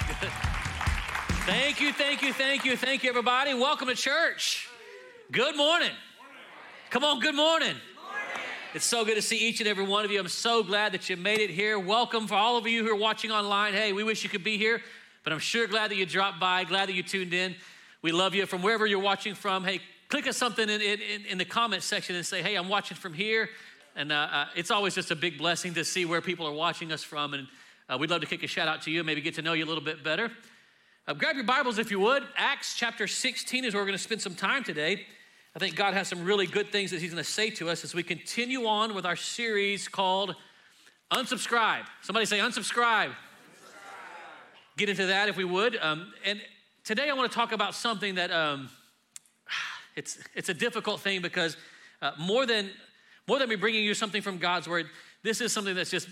That's good. Thank you, thank you, thank you, thank you, everybody. Welcome to church. Good morning. Come on, good morning. It's so good to see each and every one of you. I'm so glad that you made it here. Welcome for all of you who are watching online. Hey, we wish you could be here, but I'm sure glad that you dropped by, glad that you tuned in. We love you from wherever you're watching from. Hey, click on something in, in, in the comment section and say, hey, I'm watching from here. And uh, uh, it's always just a big blessing to see where people are watching us from. And uh, we'd love to kick a shout out to you, and maybe get to know you a little bit better. Uh, grab your Bibles if you would. Acts chapter 16 is where we're going to spend some time today. I think God has some really good things that He's going to say to us as we continue on with our series called Unsubscribe. Somebody say, Unsubscribe. unsubscribe. Get into that if we would. Um, and today I want to talk about something that um, it's, it's a difficult thing because uh, more, than, more than me bringing you something from God's Word, this is something that's just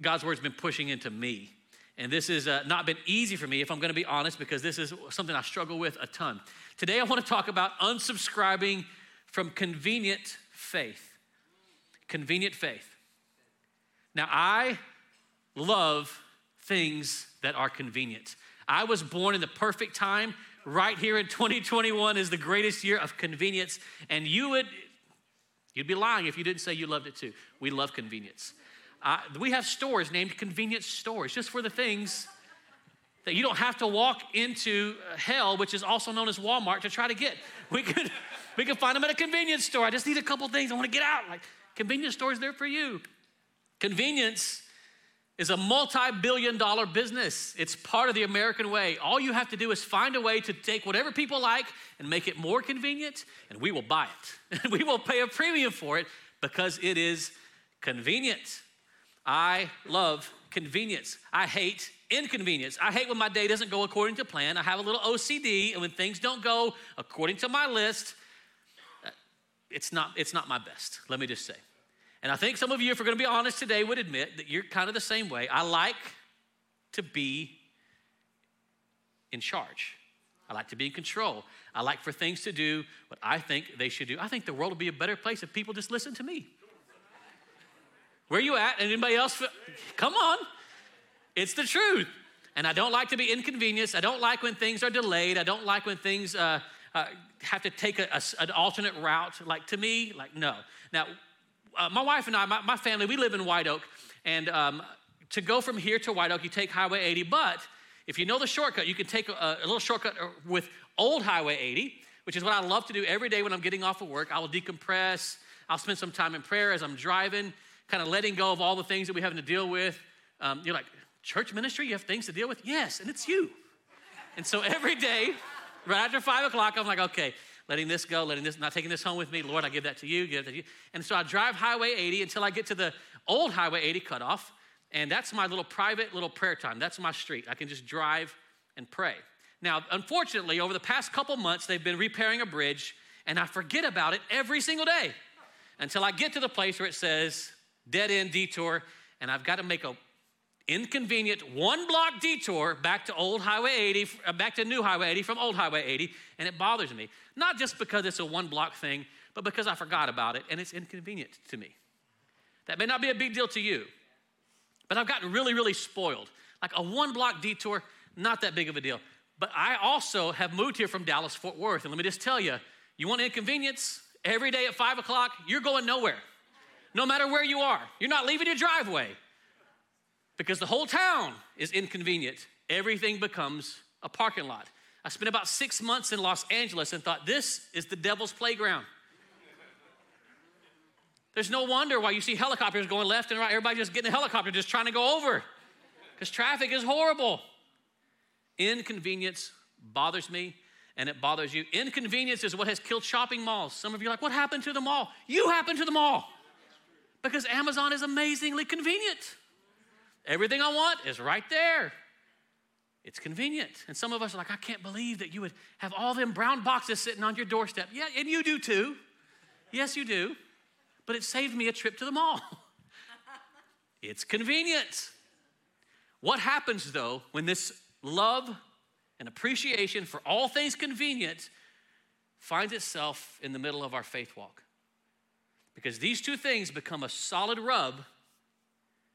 God's Word's been pushing into me. And this has uh, not been easy for me, if I'm going to be honest, because this is something I struggle with a ton. Today, I want to talk about unsubscribing from convenient faith. Convenient faith. Now, I love things that are convenient. I was born in the perfect time. Right here in 2021 is the greatest year of convenience. And you would, you'd be lying if you didn't say you loved it too. We love convenience. Uh, we have stores named convenience stores just for the things that you don't have to walk into hell, which is also known as Walmart, to try to get. We could, we could find them at a convenience store. I just need a couple things. I want to get out. Like convenience stores there for you. Convenience is a multi-billion dollar business. It's part of the American way. All you have to do is find a way to take whatever people like and make it more convenient, and we will buy it. We will pay a premium for it because it is convenient. I love convenience. I hate inconvenience. I hate when my day doesn't go according to plan. I have a little OCD, and when things don't go according to my list, uh, it's not, it's not my best, let me just say. And I think some of you, if we're gonna be honest today, would admit that you're kind of the same way. I like to be in charge. I like to be in control. I like for things to do what I think they should do. I think the world would be a better place if people just listened to me. Where you at? Anybody else? Come on. It's the truth. And I don't like to be inconvenienced. I don't like when things are delayed. I don't like when things uh, uh, have to take a, a, an alternate route. Like to me, like no. Now, uh, my wife and I, my, my, family, we live in White Oak. And um, to go from here to White Oak, you take Highway 80. But if you know the shortcut, you can take a, a little shortcut uh, with Old Highway 80, which is what I love to do every day when I'm getting off of work. I will decompress. I'll spend some time in prayer as I'm driving kind of letting go of all the things that we have to deal with. Um, you're like, church ministry, you have things to deal with? Yes, and it's you. And so every day, right after five o'clock, I'm like, okay, letting this go, letting this, not taking this home with me. Lord, I give that to you, give that to you. And so I drive Highway 80 until I get to the old Highway 80 cutoff. And that's my little private little prayer time. That's my street. I can just drive and pray. Now, unfortunately, over the past couple months, they've been repairing a bridge, and I forget about it every single day until I get to the place where it says dead end detour, and I've got to make a inconvenient one block detour back to old highway 80 uh, back to new highway 80 from old highway 80 and it bothers me. Not just because it's a one block thing but because i forgot about it and it's inconvenient to me. That may not be a big deal to you but i've gotten really really spoiled. Like a one block detour not that big of a deal. But i also have moved here from dallas fort worth and let me just tell you you want inconvenience? Every day at five o'clock you're going nowhere no matter where you are. You're not leaving your driveway because the whole town is inconvenient. Everything becomes a parking lot. I spent about six months in Los Angeles and thought, this is the devil's playground. There's no wonder why you see helicopters going left and right. Everybody just getting a helicopter, just trying to go over because traffic is horrible. Inconvenience bothers me and it bothers you. Inconvenience is what has killed shopping malls. Some of you are like, what happened to the mall? You happened to the mall because Amazon is amazingly convenient. Everything I want is right there. It's convenient. And some of us are like, I can't believe that you would have all them brown boxes sitting on your doorstep. Yeah, and you do too. Yes, you do. But it saved me a trip to the mall. it's convenient. What happens though when this love and appreciation for all things convenient finds itself in the middle of our faith walk? Because these two things become a solid rub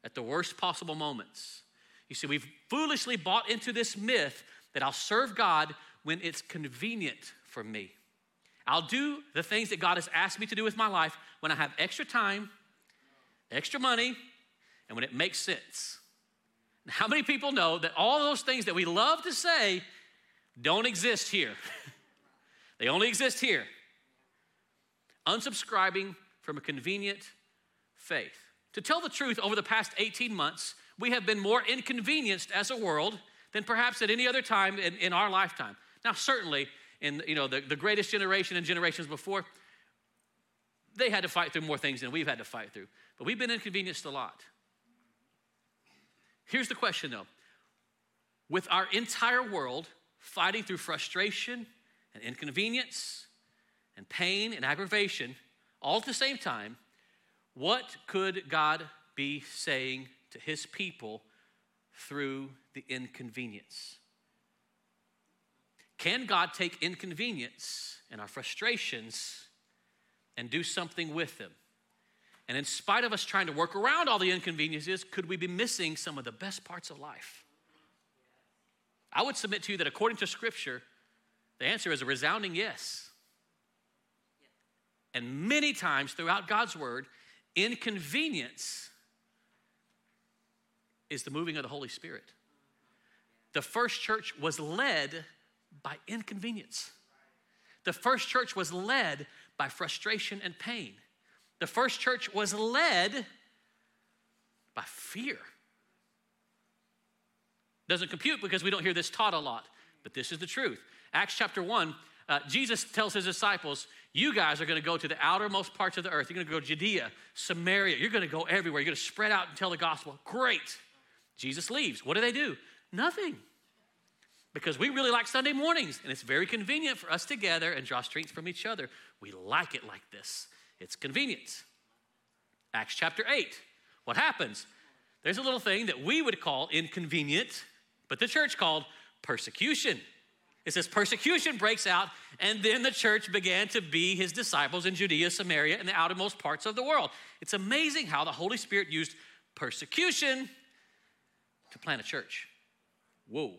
at the worst possible moments. You see, we've foolishly bought into this myth that I'll serve God when it's convenient for me. I'll do the things that God has asked me to do with my life when I have extra time, extra money, and when it makes sense. How many people know that all those things that we love to say don't exist here? they only exist here. Unsubscribing from a convenient faith. To tell the truth, over the past 18 months, we have been more inconvenienced as a world than perhaps at any other time in, in our lifetime. Now, certainly, in you know, the, the greatest generation and generations before, they had to fight through more things than we've had to fight through. But we've been inconvenienced a lot. Here's the question though with our entire world fighting through frustration and inconvenience and pain and aggravation all at the same time, what could God be saying to his people through the inconvenience? Can God take inconvenience and our frustrations and do something with them? And in spite of us trying to work around all the inconveniences, could we be missing some of the best parts of life? I would submit to you that according to Scripture, the answer is a resounding yes. And many times throughout God's Word, inconvenience is the moving of the Holy Spirit. The first church was led by inconvenience. The first church was led by frustration and pain. The first church was led by fear. Doesn't compute because we don't hear this taught a lot, but this is the truth. Acts chapter 1, uh, Jesus tells his disciples, You guys are going to go to the outermost parts of the earth. You're going to go to Judea, Samaria. You're going to go everywhere. You're going to spread out and tell the gospel. Great. Jesus leaves. What do they do? Nothing. Because we really like Sunday mornings, and it's very convenient for us to gather and draw strength from each other. We like it like this. It's convenience. Acts chapter 8. What happens? There's a little thing that we would call inconvenient, but the church called persecution. It says persecution breaks out, and then the church began to be his disciples in Judea, Samaria, and the outermost parts of the world. It's amazing how the Holy Spirit used persecution to plant a church. Whoa,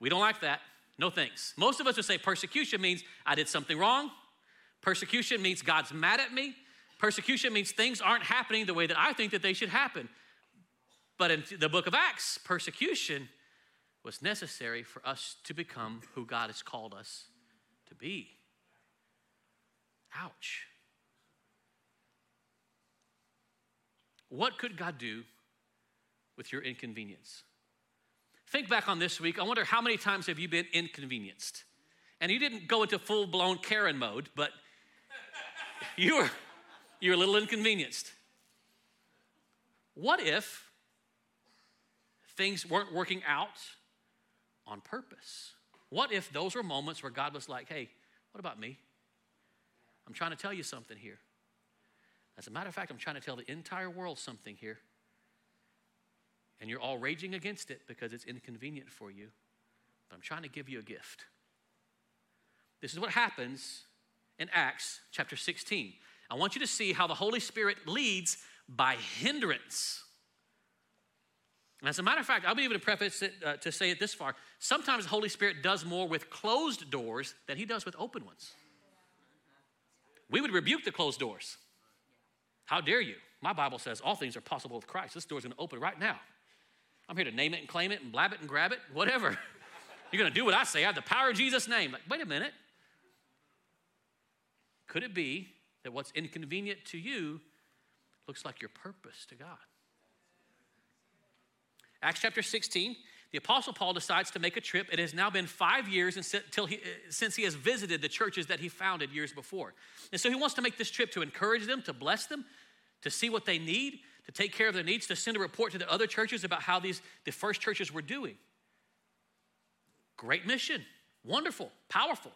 we don't like that. No thanks. Most of us would say persecution means I did something wrong, Persecution means God's mad at me. Persecution means things aren't happening the way that I think that they should happen. But in the book of Acts, persecution was necessary for us to become who God has called us to be. Ouch. What could God do with your inconvenience? Think back on this week. I wonder how many times have you been inconvenienced? And you didn't go into full blown Karen mode, but you were you're a little inconvenienced. What if things weren't working out on purpose? What if those were moments where God was like, hey, what about me? I'm trying to tell you something here. As a matter of fact, I'm trying to tell the entire world something here. And you're all raging against it because it's inconvenient for you. But I'm trying to give you a gift. This is what happens in Acts chapter 16. I want you to see how the Holy Spirit leads by hindrance. And as a matter of fact, I'll be able to preface it uh, to say it this far. Sometimes the Holy Spirit does more with closed doors than he does with open ones. We would rebuke the closed doors. How dare you? My Bible says all things are possible with Christ. This door's gonna open right now. I'm here to name it and claim it and blab it and grab it, whatever. You're gonna do what I say. I have the power of Jesus' name. Like, wait a minute. Could it be that what's inconvenient to you looks like your purpose to God? Acts chapter 16, the Apostle Paul decides to make a trip. It has now been five years he, since he has visited the churches that he founded years before. And so he wants to make this trip to encourage them, to bless them, to see what they need, to take care of their needs, to send a report to the other churches about how these, the first churches were doing. Great mission, wonderful, powerful.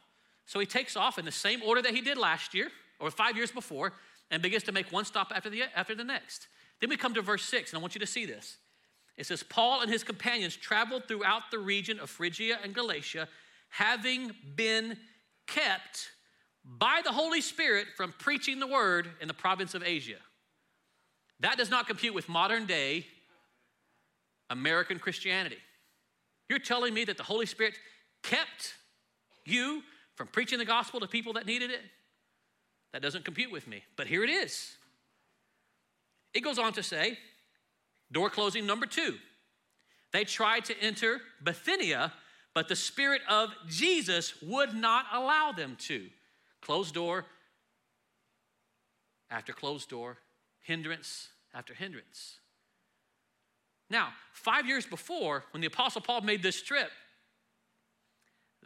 So he takes off in the same order that he did last year or five years before and begins to make one stop after the, after the next. Then we come to verse six, and I want you to see this. It says, Paul and his companions traveled throughout the region of Phrygia and Galatia, having been kept by the Holy Spirit from preaching the word in the province of Asia. That does not compute with modern day American Christianity. You're telling me that the Holy Spirit kept you from preaching the gospel to people that needed it? That doesn't compute with me. But here it is. It goes on to say, door closing number two. They tried to enter Bithynia, but the Spirit of Jesus would not allow them to. Closed door after closed door, hindrance after hindrance. Now, five years before, when the Apostle Paul made this trip,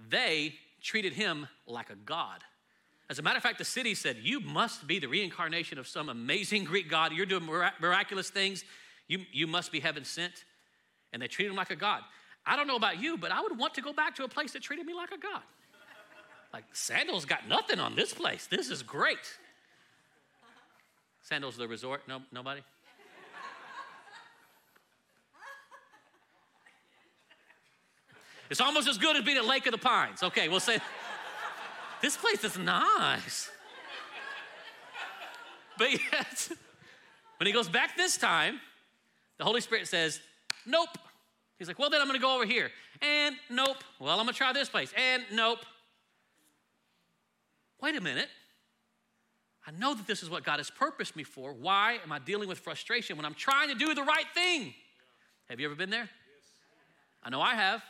they treated him like a god. As a matter of fact, the city said, You must be the reincarnation of some amazing Greek god. You're doing miraculous things. You, you must be heaven sent. And they treated him like a god. I don't know about you, but I would want to go back to a place that treated me like a god. Like, Sandals got nothing on this place. This is great. Sandals, the resort? No, nobody? It's almost as good as being at Lake of the Pines. Okay, we'll say, this place is nice. But yet, when he goes back this time, the Holy Spirit says, nope. He's like, well, then I'm gonna go over here. And nope. Well, I'm gonna try this place. And nope. Wait a minute. I know that this is what God has purposed me for. Why am I dealing with frustration when I'm trying to do the right thing? Have you ever been there? I know I have.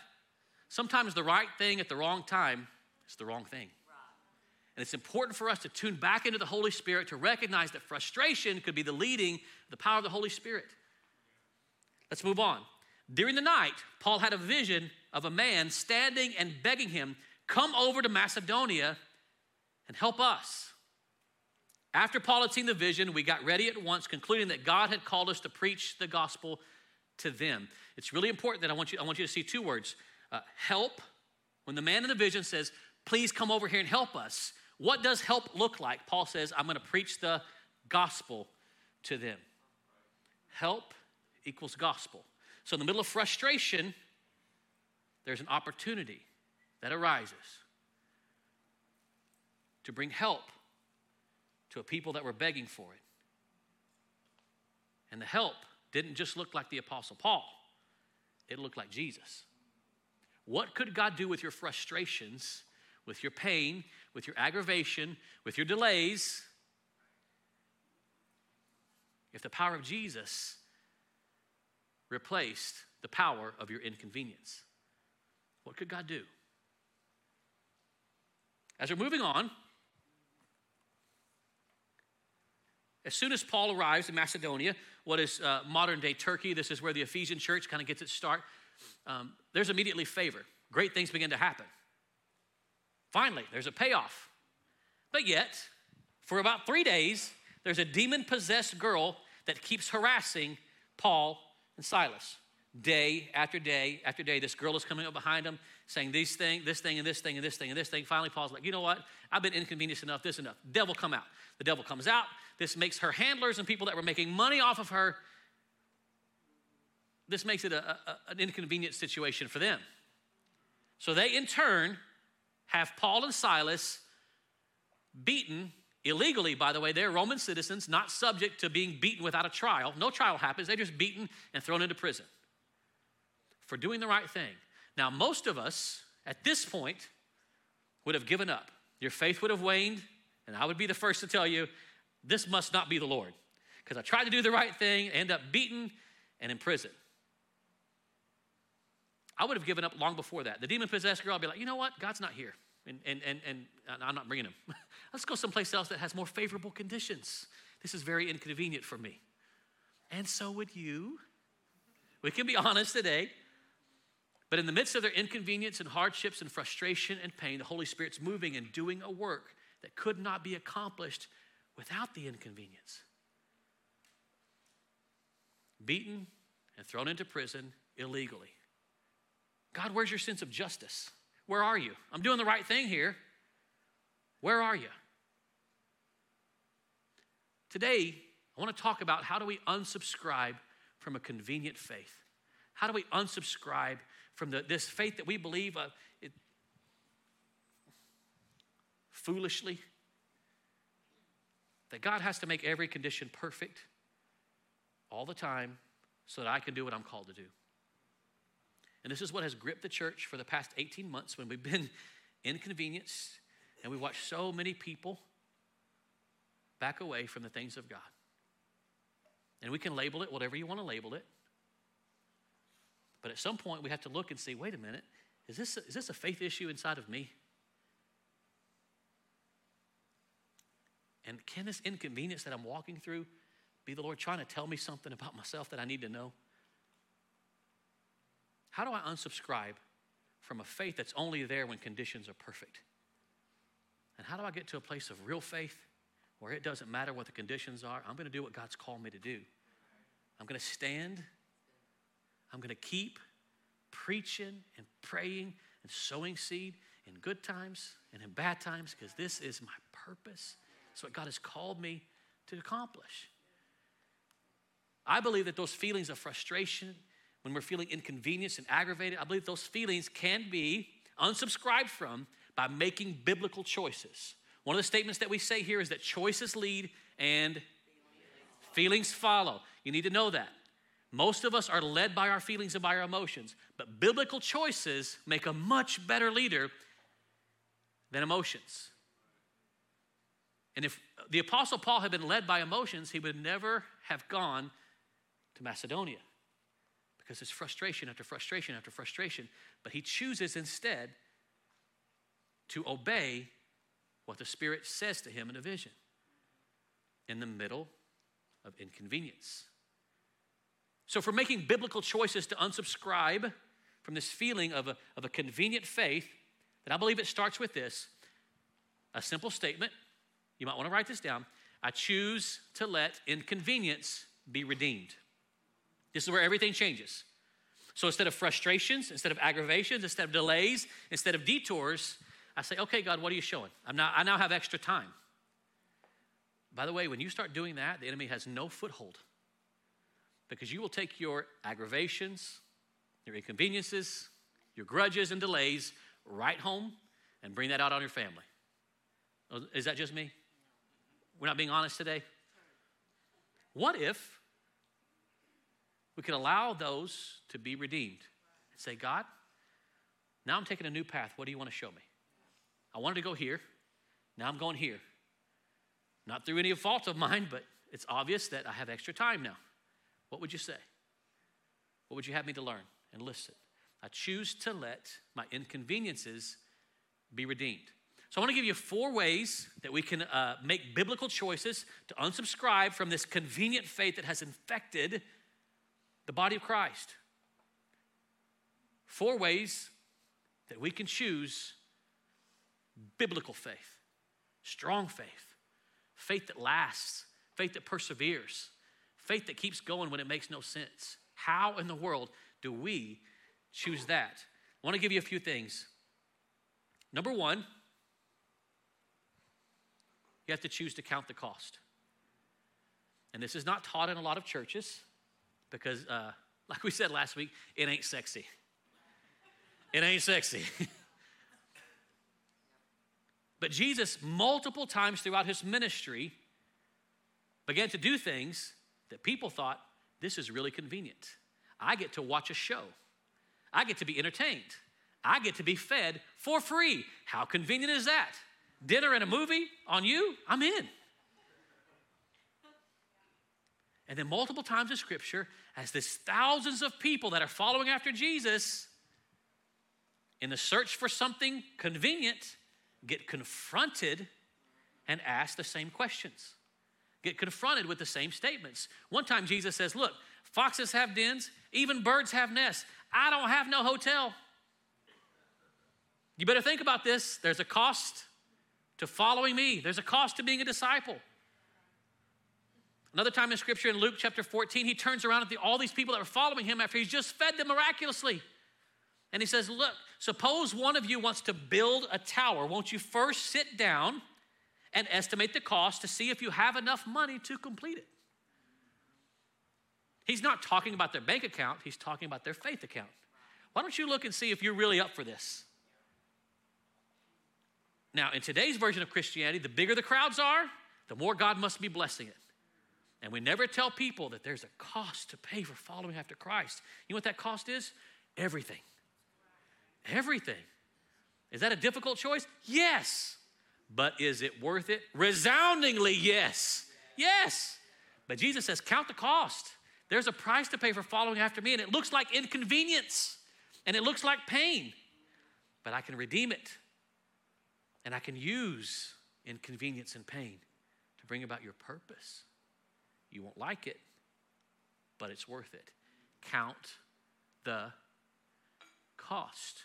Sometimes the right thing at the wrong time is the wrong thing. And it's important for us to tune back into the Holy Spirit to recognize that frustration could be the leading, the power of the Holy Spirit. Let's move on. During the night, Paul had a vision of a man standing and begging him, Come over to Macedonia and help us. After Paul had seen the vision, we got ready at once, concluding that God had called us to preach the gospel to them. It's really important that I want you, I want you to see two words uh, help. When the man in the vision says, Please come over here and help us, what does help look like? Paul says, I'm going to preach the gospel to them. Help equals gospel. So, in the middle of frustration, there's an opportunity that arises to bring help to a people that were begging for it. And the help didn't just look like the Apostle Paul, it looked like Jesus. What could God do with your frustrations, with your pain, with your aggravation, with your delays, if the power of Jesus replaced the power of your inconvenience? What could God do? As we're moving on, as soon as Paul arrives in Macedonia, what is uh, modern day Turkey, this is where the Ephesian church kind of gets its start um, there's immediately favor. Great things begin to happen. Finally, there's a payoff. But yet, for about three days, there's a demon possessed girl that keeps harassing Paul and Silas. Day after day after day, this girl is coming up behind him saying these thing, this thing, and this thing, and this thing, and this thing. Finally, Paul's like, you know what? I've been inconvenienced enough, this enough. Devil come out. The devil comes out. This makes her handlers and people that were making money off of her this makes it a, a, an inconvenient situation for them. So they, in turn, have Paul and Silas beaten illegally, by the way. They're Roman citizens, not subject to being beaten without a trial. No trial happens. They're just beaten and thrown into prison for doing the right thing. Now, most of us at this point would have given up. Your faith would have waned, and I would be the first to tell you this must not be the Lord. Because I tried to do the right thing, end up beaten and in prison. I would have given up long before that. The demon possessed girl, I'd be like, you know what? God's not here. And, and, and, and uh, I'm not bringing him. Let's go someplace else that has more favorable conditions. This is very inconvenient for me. And so would you. We can be honest today. But in the midst of their inconvenience and hardships and frustration and pain, the Holy Spirit's moving and doing a work that could not be accomplished without the inconvenience. Beaten and thrown into prison illegally. God, where's your sense of justice? Where are you? I'm doing the right thing here. Where are you? Today, I want to talk about how do we unsubscribe from a convenient faith? How do we unsubscribe from the, this faith that we believe uh, it, foolishly? That God has to make every condition perfect all the time so that I can do what I'm called to do. And this is what has gripped the church for the past 18 months when we've been inconvenienced and we watch so many people back away from the things of God. And we can label it whatever you want to label it. But at some point, we have to look and see wait a minute, is this a, is this a faith issue inside of me? And can this inconvenience that I'm walking through be the Lord trying to tell me something about myself that I need to know? How do I unsubscribe from a faith that's only there when conditions are perfect? And how do I get to a place of real faith where it doesn't matter what the conditions are? I'm going to do what God's called me to do. I'm going to stand. I'm going to keep preaching and praying and sowing seed in good times and in bad times because this is my purpose. It's what God has called me to accomplish. I believe that those feelings of frustration, when we're feeling inconvenienced and aggravated, I believe those feelings can be unsubscribed from by making biblical choices. One of the statements that we say here is that choices lead and feelings follow. You need to know that. Most of us are led by our feelings and by our emotions, but biblical choices make a much better leader than emotions. And if the Apostle Paul had been led by emotions, he would never have gone to Macedonia because it's frustration after frustration after frustration. But he chooses instead to obey what the Spirit says to him in a vision in the middle of inconvenience. So, for making biblical choices to unsubscribe from this feeling of a, of a convenient faith, that I believe it starts with this a simple statement. You might want to write this down. I choose to let inconvenience be redeemed. This is where everything changes. So instead of frustrations, instead of aggravations, instead of delays, instead of detours, I say, okay, God, what are you showing? I'm now, I now have extra time. By the way, when you start doing that, the enemy has no foothold because you will take your aggravations, your inconveniences, your grudges and delays right home and bring that out on your family. Is that just me? We're not being honest today? What if we could allow those to be redeemed and say, God, now I'm taking a new path. What do you want to show me? I wanted to go here. Now I'm going here. Not through any fault of mine, but it's obvious that I have extra time now. What would you say? What would you have me to learn and listen? I choose to let my inconveniences be redeemed. So I want to give you four ways that we can uh, make biblical choices to unsubscribe from this convenient faith that has infected the body of Christ. Four ways that we can choose biblical faith, strong faith, faith that lasts, faith that perseveres, faith that keeps going when it makes no sense. How in the world do we choose that? I want to give you a few things. Number one, you have to choose to count the cost. And this is not taught in a lot of churches because, uh, like we said last week, it ain't sexy. It ain't sexy. But Jesus, multiple times throughout his ministry, began to do things that people thought this is really convenient. I get to watch a show, I get to be entertained, I get to be fed for free. How convenient is that? Dinner and a movie on you? I'm in. And then multiple times in scripture, as there's thousands of people that are following after Jesus in the search for something convenient, get confronted and ask the same questions, get confronted with the same statements. One time Jesus says, Look, foxes have dens, even birds have nests. I don't have no hotel. You better think about this. There's a cost to following me, there's a cost to being a disciple. Another time in scripture in Luke chapter 14, he turns around at the, all these people that were following him after he's just fed them miraculously. And he says, Look, suppose one of you wants to build a tower. Won't you first sit down and estimate the cost to see if you have enough money to complete it? He's not talking about their bank account, he's talking about their faith account. Why don't you look and see if you're really up for this? Now, in today's version of Christianity, the bigger the crowds are, the more God must be blessing it. And we never tell people that there's a cost to pay for following after Christ. You know what that cost is? everything. Everything. Is that a difficult choice? Yes. But is it worth it? Resoundingly, yes. Yes. But Jesus says, count the cost. There's a price to pay for following after me, and it looks like inconvenience and it looks like pain, but I can redeem it. And I can use inconvenience and pain to bring about your purpose. You won't like it, but it's worth it. Count the cost.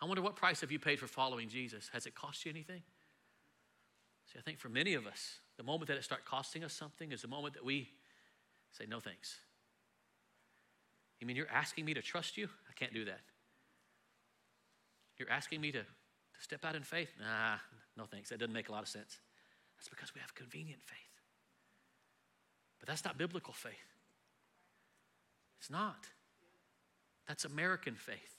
I wonder what price have you paid for following Jesus? Has it cost you anything? See, I think for many of us, the moment that it starts costing us something is the moment that we say, no thanks. You mean you're asking me to trust you? I can't do that. You're asking me to, to step out in faith? Nah, no thanks. That doesn't make a lot of sense. That's because we have convenient faith. But that's not biblical faith. It's not. That's American faith.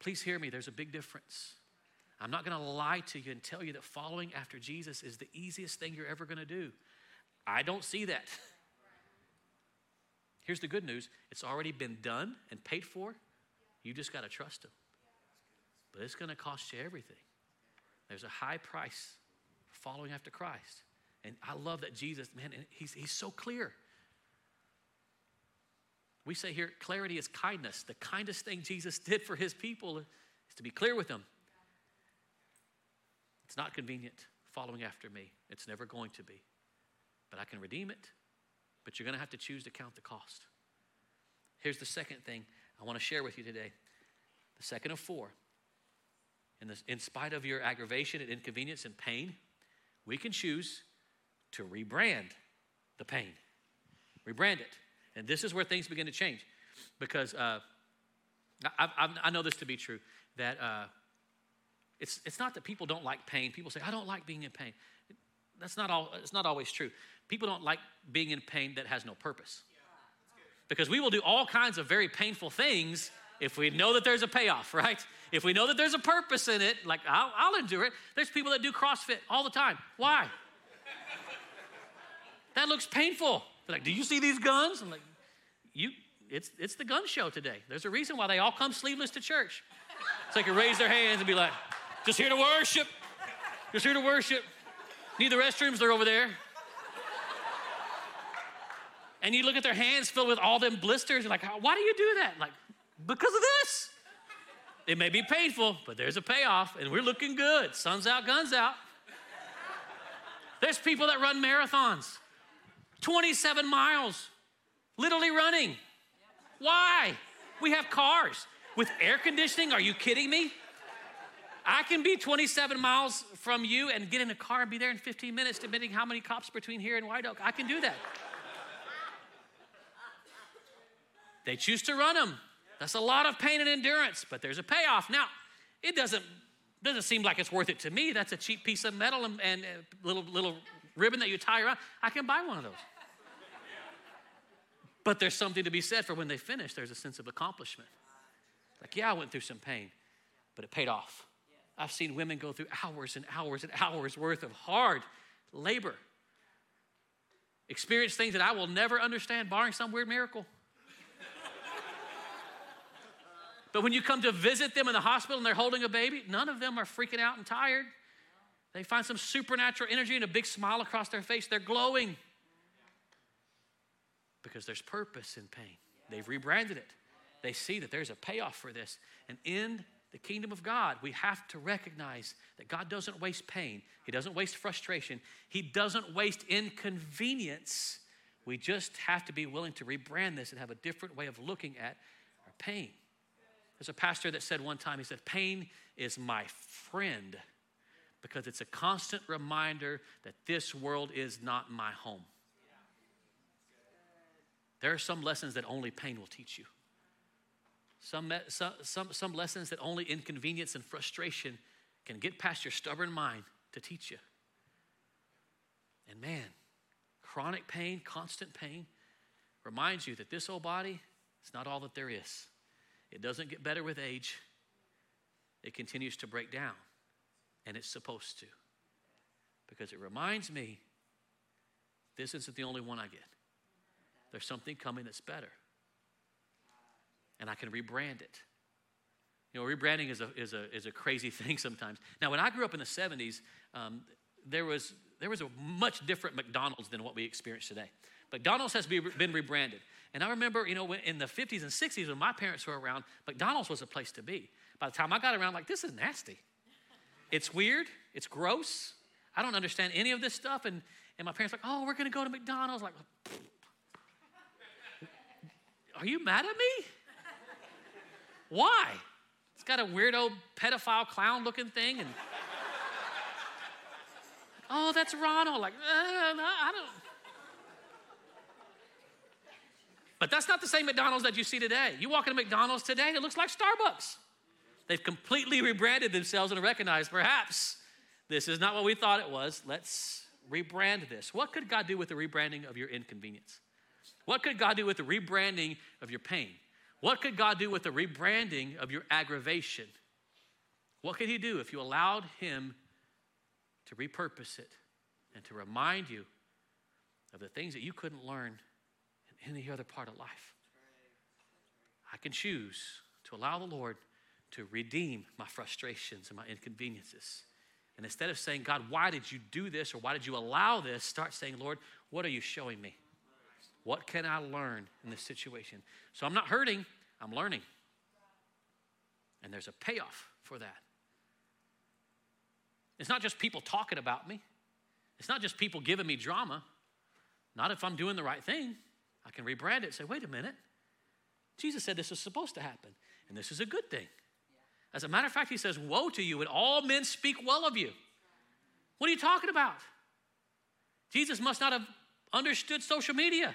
Please hear me, there's a big difference. I'm not going to lie to you and tell you that following after Jesus is the easiest thing you're ever going to do. I don't see that. Here's the good news it's already been done and paid for. You just got to trust Him. But it's going to cost you everything. There's a high price for following after Christ. And I love that Jesus, man, he's, he's so clear. We say here, clarity is kindness. The kindest thing Jesus did for his people is to be clear with them. It's not convenient following after me, it's never going to be. But I can redeem it, but you're going to have to choose to count the cost. Here's the second thing I want to share with you today the second of four. In, this, in spite of your aggravation and inconvenience and pain, we can choose to rebrand the pain. Rebrand it. And this is where things begin to change because uh, I, I, I, know this to be true that uh, it's, it's not that people don't like pain. People say, I don't like being in pain. That's not, all, it's not always true. People don't like being in pain that has no purpose. Because we will do all kinds of very painful things if we know that there's a payoff, right? If we know that there's a purpose in it, like I'll, I'll endure it. There's people that do CrossFit all the time. Why? That looks painful. They're like, do you see these guns? I'm like, you, it's, it's the gun show today. There's a reason why they all come sleeveless to church. So they can raise their hands and be like, just here to worship. Just here to worship. Need the restrooms, they're over there. And you look at their hands filled with all them blisters, and like, why do you do that? Like, because of this. It may be painful, but there's a payoff, and we're looking good. Sun's out, guns out. There's people that run marathons. 27 miles, literally running. Why? We have cars with air conditioning. Are you kidding me? I can be 27 miles from you and get in a car and be there in 15 minutes, depending how many cops between here and White Oak. I can do that. They choose to run them. That's a lot of pain and endurance, but there's a payoff. Now, it doesn't doesn't seem like it's worth it to me. That's a cheap piece of metal and, and little little ribbon that you tie around. I can buy one of those. But there's something to be said for when they finish, there's a sense of accomplishment. Like, yeah, I went through some pain, but it paid off. I've seen women go through hours and hours and hours worth of hard labor, experience things that I will never understand, barring some weird miracle. but when you come to visit them in the hospital and they're holding a baby, none of them are freaking out and tired. They find some supernatural energy and a big smile across their face. They're glowing because there's purpose in pain. They've rebranded it. They see that there's a payoff for this. And in the kingdom of God, we have to recognize that God doesn't waste pain, He doesn't waste frustration, He doesn't waste inconvenience. We just have to be willing to rebrand this and have a different way of looking at our pain. There's a pastor that said one time, he said, Pain is my friend because it's a constant reminder that this world is not my home. There are some lessons that only pain will teach you. Some, some, some, some lessons that only inconvenience and frustration can get past your stubborn mind to teach you. And man, chronic pain, constant pain reminds you that this old body is not all that there is. It doesn't get better with age, it continues to break down, and it's supposed to. Because it reminds me this isn't the only one I get. There's something coming that's better. and I can rebrand it. You know, rebranding is a, is a, is a crazy thing sometimes. Now, when I grew up in the 70s, um, there, was, there was a much different McDonald's than what we experience today. McDonald's has been rebranded. And I remember, you know, in the 50s and 60s when my parents were around, McDonald's was a place to be. By the time I got around, like, this is nasty. It's weird. It's gross. I don't understand any of this stuff. And, and my parents like, oh, we're going to go to McDonald's. Like, are you mad at me? Why? It's got a weirdo pedophile clown looking thing. And, oh, that's Ronald. Like, uh, I don't. But that's not the same McDonald's that you see today. You walk into McDonald's today, it looks like Starbucks. They've completely rebranded themselves and recognized perhaps this is not what we thought it was. Let's rebrand this. What could God do with the rebranding of your inconvenience? What could God do with the rebranding of your pain? What could God do with the rebranding of your aggravation? What could He do if you allowed Him to repurpose it and to remind you of the things that you couldn't learn in any other part of life? I can choose to allow the Lord to redeem my frustrations and my inconveniences. And instead of saying, God, why did you do this or why did you allow this, start saying, Lord, what are you showing me? What can I learn in this situation? So I'm not hurting, I'm learning. And there's a payoff for that. It's not just people talking about me, it's not just people giving me drama. Not if I'm doing the right thing. I can rebrand it and say, wait a minute. Jesus said this was supposed to happen, and this is a good thing. As a matter of fact, he says, Woe to you when all men speak well of you. What are you talking about? Jesus must not have understood social media.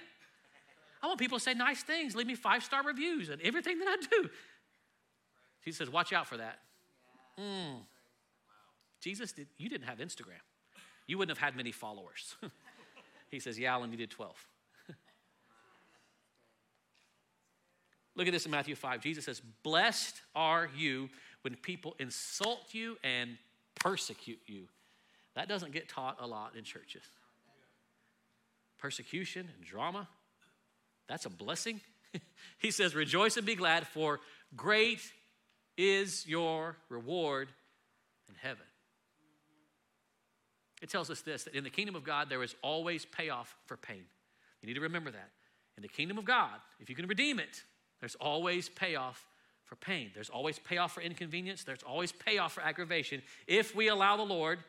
I want people to say nice things, leave me five star reviews and everything that I do. Jesus says, Watch out for that. Mm. Jesus, did, you didn't have Instagram. You wouldn't have had many followers. he says, Yeah, Alan, you did 12. Look at this in Matthew 5. Jesus says, Blessed are you when people insult you and persecute you. That doesn't get taught a lot in churches. Persecution and drama, that's a blessing. he says, Rejoice and be glad, for great is your reward in heaven. It tells us this that in the kingdom of God, there is always payoff for pain. You need to remember that. In the kingdom of God, if you can redeem it, there's always payoff for pain. There's always payoff for inconvenience. There's always payoff for aggravation if we allow the Lord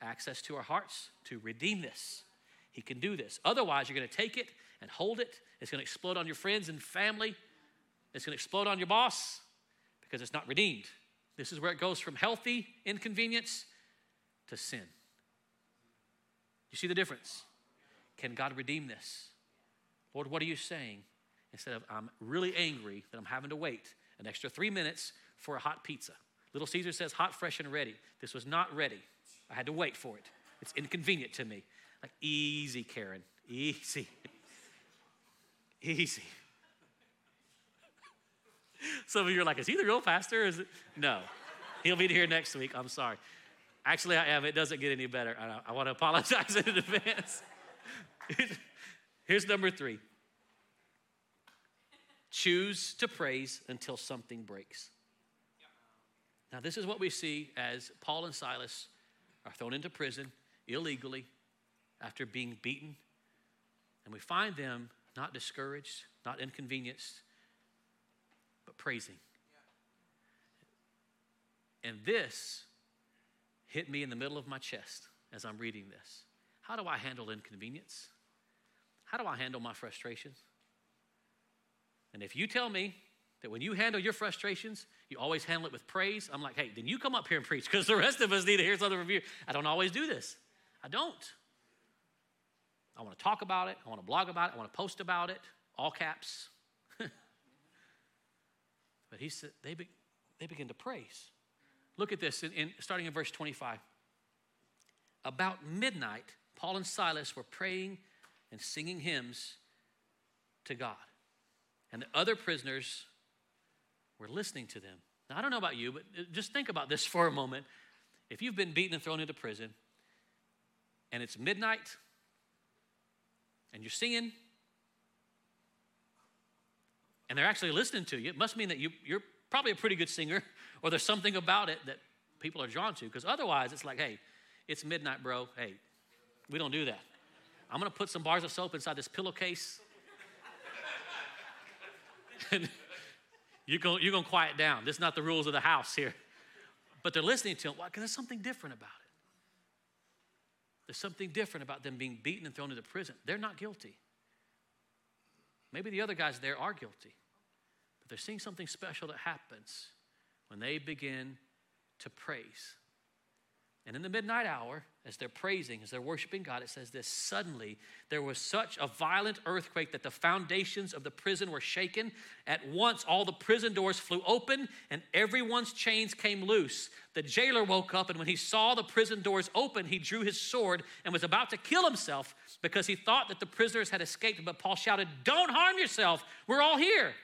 access to our hearts to redeem this. He can do this. Otherwise, you're going to take it and hold it. It's going to explode on your friends and family. It's going to explode on your boss because it's not redeemed. This is where it goes from healthy inconvenience to sin. You see the difference? Can God redeem this? Lord, what are you saying? Instead of I'm really angry that I'm having to wait an extra three minutes for a hot pizza. Little Caesar says hot, fresh, and ready. This was not ready. I had to wait for it. It's inconvenient to me. Like, easy, Karen. Easy. Easy. Some of you are like, is he the real pastor? Is it? No. He'll be here next week. I'm sorry. Actually, I am. It doesn't get any better. I, I want to apologize in advance. Here's number three choose to praise until something breaks. Now, this is what we see as Paul and Silas are thrown into prison illegally after being beaten. And we find them not discouraged, not inconvenienced, but praising. And this hit me in the middle of my chest as I'm reading this. How do I handle inconvenience? How do I handle my frustrations? And if you tell me that when you handle your frustrations, you always handle it with praise, I'm like, hey, then you come up here and preach because the rest of us need to hear something from you. I don't always do this. I don't. I want to talk about it. I want to blog about it. I want to post about it, all caps. but he said, they, be, they begin to praise. Look at this, in, in, starting in verse 25. About midnight, Paul and Silas were praying and singing hymns to God. And the other prisoners were listening to them. Now, I don't know about you, but just think about this for a moment. If you've been beaten and thrown into prison, and it's midnight, and you're singing, and they're actually listening to you, it must mean that you, you're probably a pretty good singer, or there's something about it that people are drawn to. Because otherwise, it's like, hey, it's midnight, bro. Hey, we don't do that. I'm gonna put some bars of soap inside this pillowcase. you're gonna, you're gonna quiet down. This is not the rules of the house here. But they're listening to him. Why? Because there's something different about it. There's something different about them being beaten and thrown into prison. They're not guilty. Maybe the other guys there are guilty. But they're seeing something special that happens when they begin to praise. And in the midnight hour, as they're praising, as they're worshiping God, it says this suddenly there was such a violent earthquake that the foundations of the prison were shaken. At once, all the prison doors flew open and everyone's chains came loose. The jailer woke up, and when he saw the prison doors open, he drew his sword and was about to kill himself because he thought that the prisoners had escaped. But Paul shouted, Don't harm yourself, we're all here.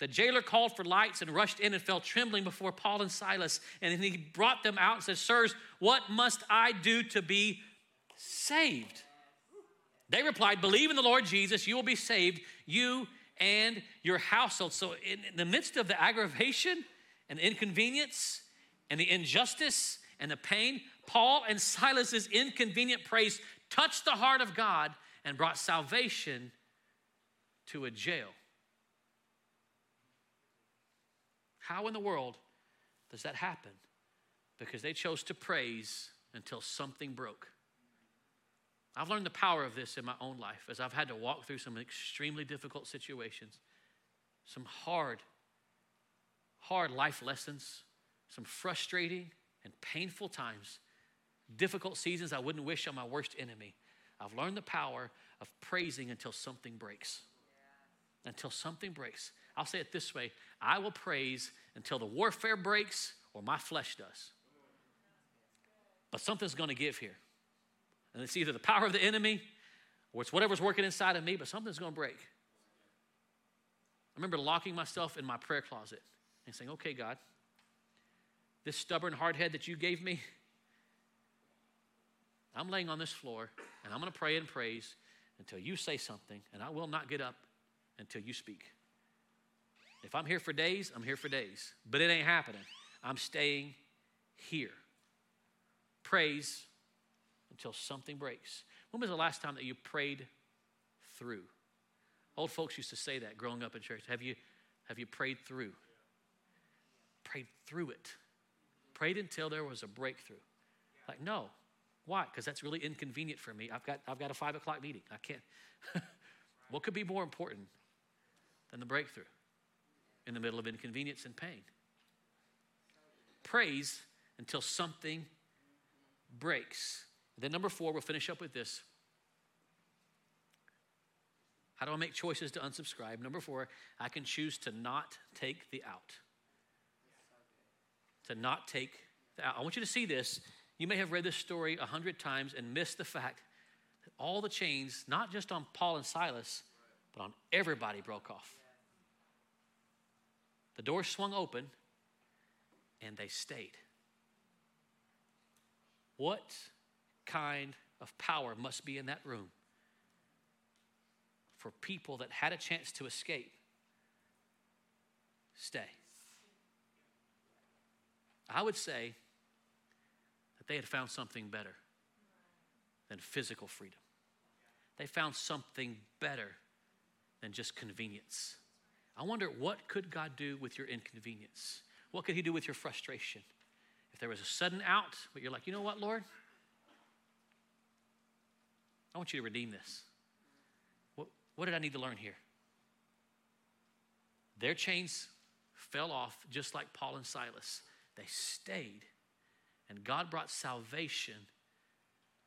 The jailer called for lights and rushed in and fell trembling before Paul and Silas. And then he brought them out and said, Sirs, what must I do to be saved? They replied, Believe in the Lord Jesus, you will be saved, you and your household. So, in, the midst of the aggravation and inconvenience and the injustice and the pain, Paul and Silas's inconvenient praise touched the heart of God and brought salvation to a jail. How in the world does that happen? Because they chose to praise until something broke. I've learned the power of this in my own life as I've had to walk through some extremely difficult situations, some hard, hard life lessons, some frustrating and painful times, difficult seasons I wouldn't wish on my worst enemy. I've learned the power of praising until something breaks. Until something breaks. I'll say it this way I will praise until the warfare breaks or my flesh does. But something's going to give here. And it's either the power of the enemy or it's whatever's working inside of me, but something's going to break. I remember locking myself in my prayer closet and saying, Okay, God, this stubborn hard head that you gave me, I'm laying on this floor and I'm going to pray and praise until you say something, and I will not get up until you speak. If I'm here for days, I'm here for days. But it ain't happening. I'm staying here. Praise until something breaks. When was the last time that you prayed through? Old folks used to say that growing up in church. Have you, have you prayed through? Prayed through it. Prayed until there was a breakthrough. Like, no. Why? Because that's really inconvenient for me. I've got, I've got a five o'clock meeting. I can't. what could be more important than the breakthrough? In the middle of inconvenience and pain. Praise until something breaks. Then, number four, we'll finish up with this. How do I make choices to unsubscribe? Number four, I can choose to not take the out. To not take the out. I want you to see this. You may have read this story a hundred times and missed the fact that all the chains, not just on Paul and Silas, but on everybody, broke off. The door swung open and they stayed. What kind of power must be in that room for people that had a chance to escape? Stay. I would say that they had found something better than physical freedom. They found something better than just convenience. I wonder what could God do with your inconvenience? What could He do with your frustration? If there was a sudden out, but you're like, you know what, Lord? I want you to redeem this. What, what did I need to learn here? Their chains fell off just like Paul and Silas. They stayed, and God brought salvation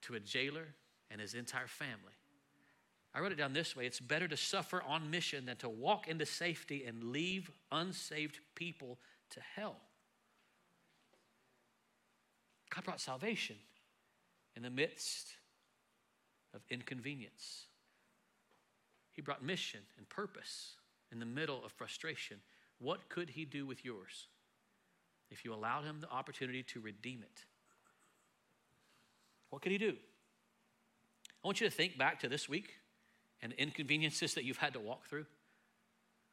to a jailer and his entire family. I wrote it down this way it's better to suffer on mission than to walk into safety and leave unsaved people to hell. God brought salvation in the midst of inconvenience. He brought mission and purpose in the middle of frustration. What could He do with yours if you allowed Him the opportunity to redeem it? What could He do? I want you to think back to this week and inconveniences that you've had to walk through.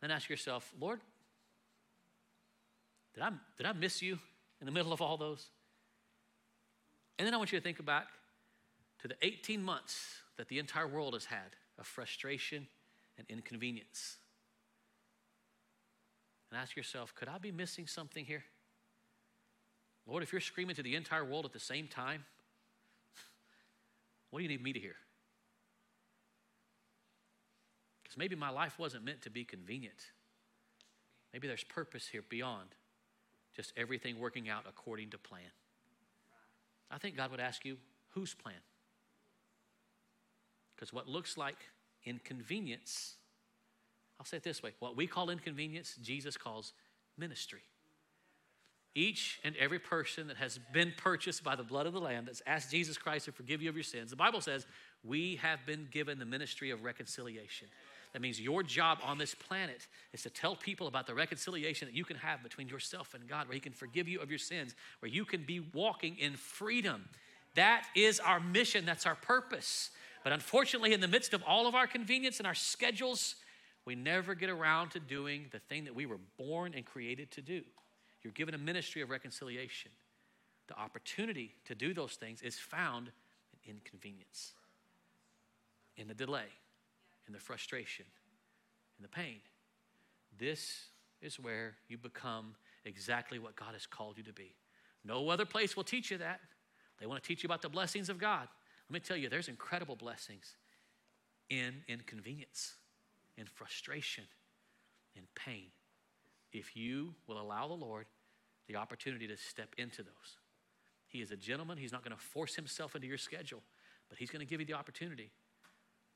Then ask yourself, Lord, did I, did I miss you in the middle of all those? And then I want you to think back to the 18 months that the entire world has had of frustration and inconvenience. And ask yourself, could I be missing something here? Lord, if you're screaming to the entire world at the same time, what do you need me to hear? Because maybe my life wasn't meant to be convenient. Maybe there's purpose here beyond just everything working out according to plan. I think God would ask you, whose plan? Because what looks like inconvenience, I'll say it this way what we call inconvenience, Jesus calls ministry. Each and every person that has been purchased by the blood of the Lamb, that's asked Jesus Christ to forgive you of your sins, the Bible says we have been given the ministry of reconciliation. That means your job on this planet is to tell people about the reconciliation that you can have between yourself and God, where He can forgive you of your sins, where you can be walking in freedom. That is our mission, that's our purpose. But unfortunately, in the midst of all of our convenience and our schedules, we never get around to doing the thing that we were born and created to do. You're given a ministry of reconciliation. The opportunity to do those things is found in inconvenience, in the delay, in the frustration, and the pain. This is where you become exactly what God has called you to be. No other place will teach you that. They want to teach you about the blessings of God. Let me tell you, there's incredible blessings in inconvenience, in frustration, in pain if you will allow the Lord the opportunity to step into those. He is a gentleman. He's not going to force himself into your schedule, but he's going to give you the opportunity.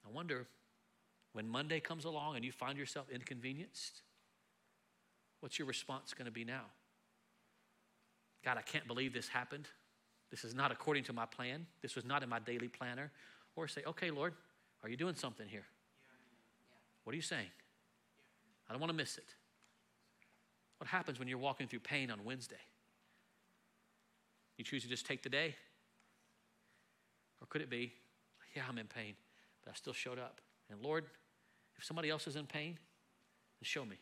I wonder when Monday comes along and you find yourself inconvenienced, what's your response going to be now? God, I can't believe this happened. This is not according to my plan. This was not in my daily planner. Or say, okay, Lord, are you doing something here? What are you saying? I don't want to miss it. What happens when you're walking through pain on Wednesday? You choose to just take the day? Or could it be, yeah, I'm in pain, but I still showed up. And Lord, if somebody else is in pain, show me.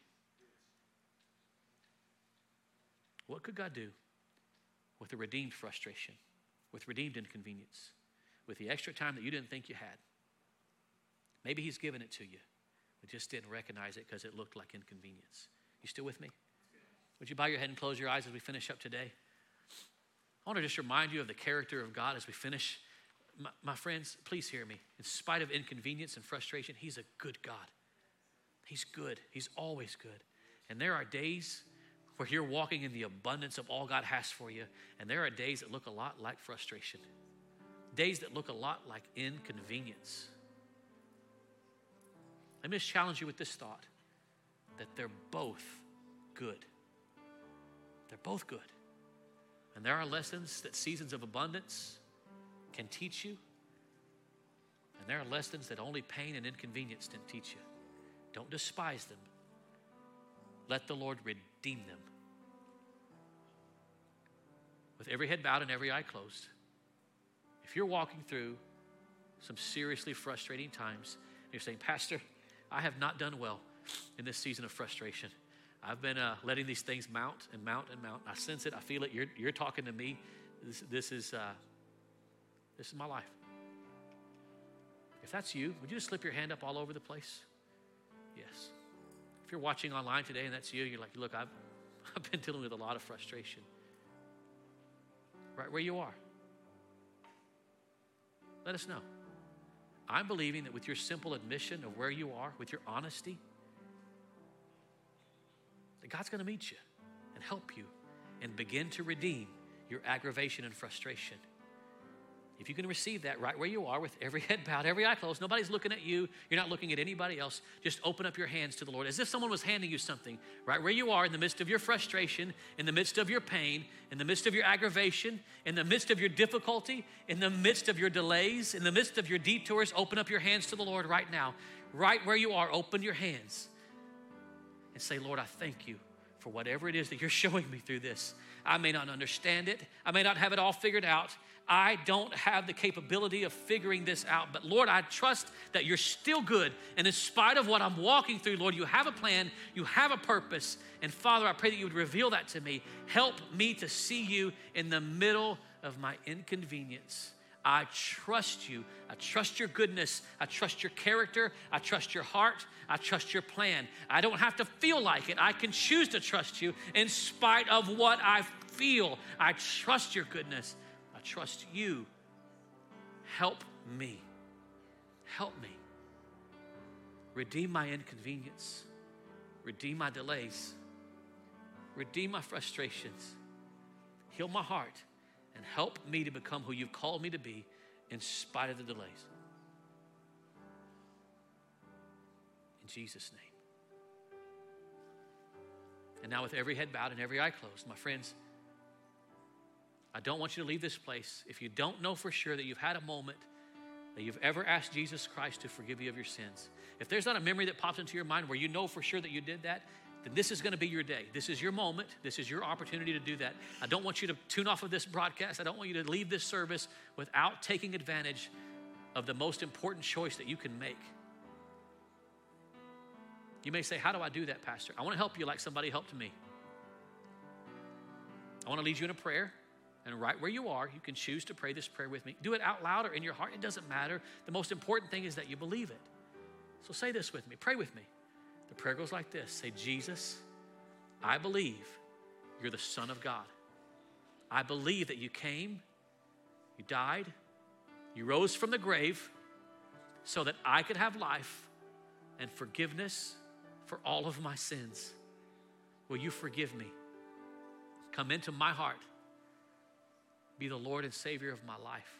What could God do with the redeemed frustration, with redeemed inconvenience, with the extra time that you didn't think you had? Maybe He's given it to you, but just didn't recognize it because it looked like inconvenience. You still with me? Would you bow your head and close your eyes as we finish up today? I want to just remind you of the character of God as we finish. My, my, friends, please hear me. In spite of inconvenience and frustration, He's a good God. He's good, He's always good. And there are days where you're walking in the abundance of all God has for you, and there are days that look a lot like frustration, days that look a lot like inconvenience. Let me just challenge you with this thought that they're both good. They're both good. And there are lessons that seasons of abundance can teach you. And there are lessons that only pain and inconvenience can teach you. Don't despise them. Let the Lord redeem them. With every head bowed and every eye closed, if you're walking through some seriously frustrating times, and you're saying, Pastor, I have not done well in this season of frustration. I've been uh, letting these things mount and mount and mount. I sense it. I feel it. You're, you're talking to me. This, this is, uh, this is my life. If that's you, would you just slip your hand up all over the place? Yes. If you're watching online today and that's you, you're like, look, I've, I've been dealing with a lot of frustration. Right where you are. Let us know. I'm believing that with your simple admission of where you are, with your honesty, that God's going to meet you and help you and begin to redeem your aggravation and frustration. If you can receive that right where you are with every head bowed, every eye closed, nobody's looking at you, you're not looking at anybody else, just open up your hands to the Lord as if someone was handing you something right where you are in the midst of your frustration, in the midst of your pain, in the midst of your aggravation, in the midst of your difficulty, in the midst of your delays, in the midst of your detours. Open up your hands to the Lord right now. Right where you are, open your hands and say, Lord, I thank you for whatever it is that you're showing me through this. I may not understand it, I may not have it all figured out. I don't have the capability of figuring this out. But Lord, I trust that you're still good. And in spite of what I'm walking through, Lord, you have a plan, you have a purpose. And Father, I pray that you would reveal that to me. Help me to see you in the middle of my inconvenience. I trust you. I trust your goodness. I trust your character. I trust your heart. I trust your plan. I don't have to feel like it. I can choose to trust you in spite of what I feel. I trust your goodness. Trust you. Help me. Help me. Redeem my inconvenience. Redeem my delays. Redeem my frustrations. Heal my heart and help me to become who you've called me to be in spite of the delays. In Jesus' name. And now, with every head bowed and every eye closed, my friends, I don't want you to leave this place if you don't know for sure that you've had a moment that you've ever asked Jesus Christ to forgive you of your sins. If there's not a memory that pops into your mind where you know for sure that you did that, then this is going to be your day. This is your moment. This is your opportunity to do that. I don't want you to tune off of this broadcast. I don't want you to leave this service without taking advantage of the most important choice that you can make. You may say, How do I do that, Pastor? I want to help you like somebody helped me. I want to lead you in a prayer. And right where you are, you can choose to pray this prayer with me. Do it out loud or in your heart. It doesn't matter. The most important thing is that you believe it. So say this with me. Pray with me. The prayer goes like this Say, Jesus, I believe you're the Son of God. I believe that you came, you died, you rose from the grave so that I could have life and forgiveness for all of my sins. Will you forgive me? Come into my heart. Be the Lord and Savior of my life.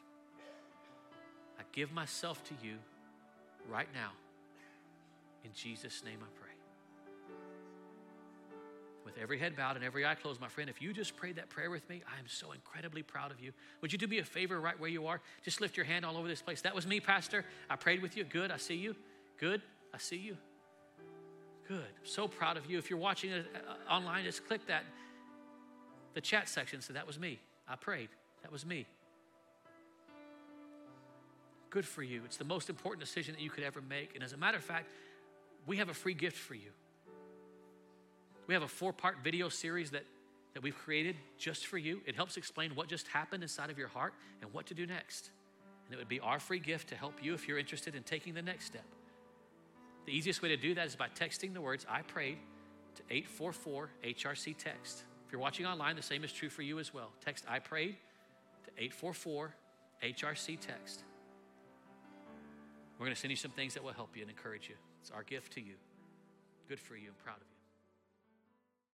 I give myself to you right now. In Jesus' name I pray. With every head bowed and every eye closed, my friend, if you just prayed that prayer with me, I am so incredibly proud of you. Would you do me a favor right where you are? Just lift your hand all over this place. That was me, Pastor. I prayed with you. Good. I see you. Good. I see you. Good. I'm so proud of you. If you're watching it uh, online, just click that, the chat section. So that was me. I prayed. That was me. Good for you. It's the most important decision that you could ever make. And as a matter of fact, we have a free gift for you. We have a four part video series that, that we've created just for you. It helps explain what just happened inside of your heart and what to do next. And it would be our free gift to help you if you're interested in taking the next step. The easiest way to do that is by texting the words I prayed to 844 HRC text. If you're watching online, the same is true for you as well. Text I prayed 844 HRC text. We're going to send you some things that will help you and encourage you. It's our gift to you. Good for you. I'm proud of you.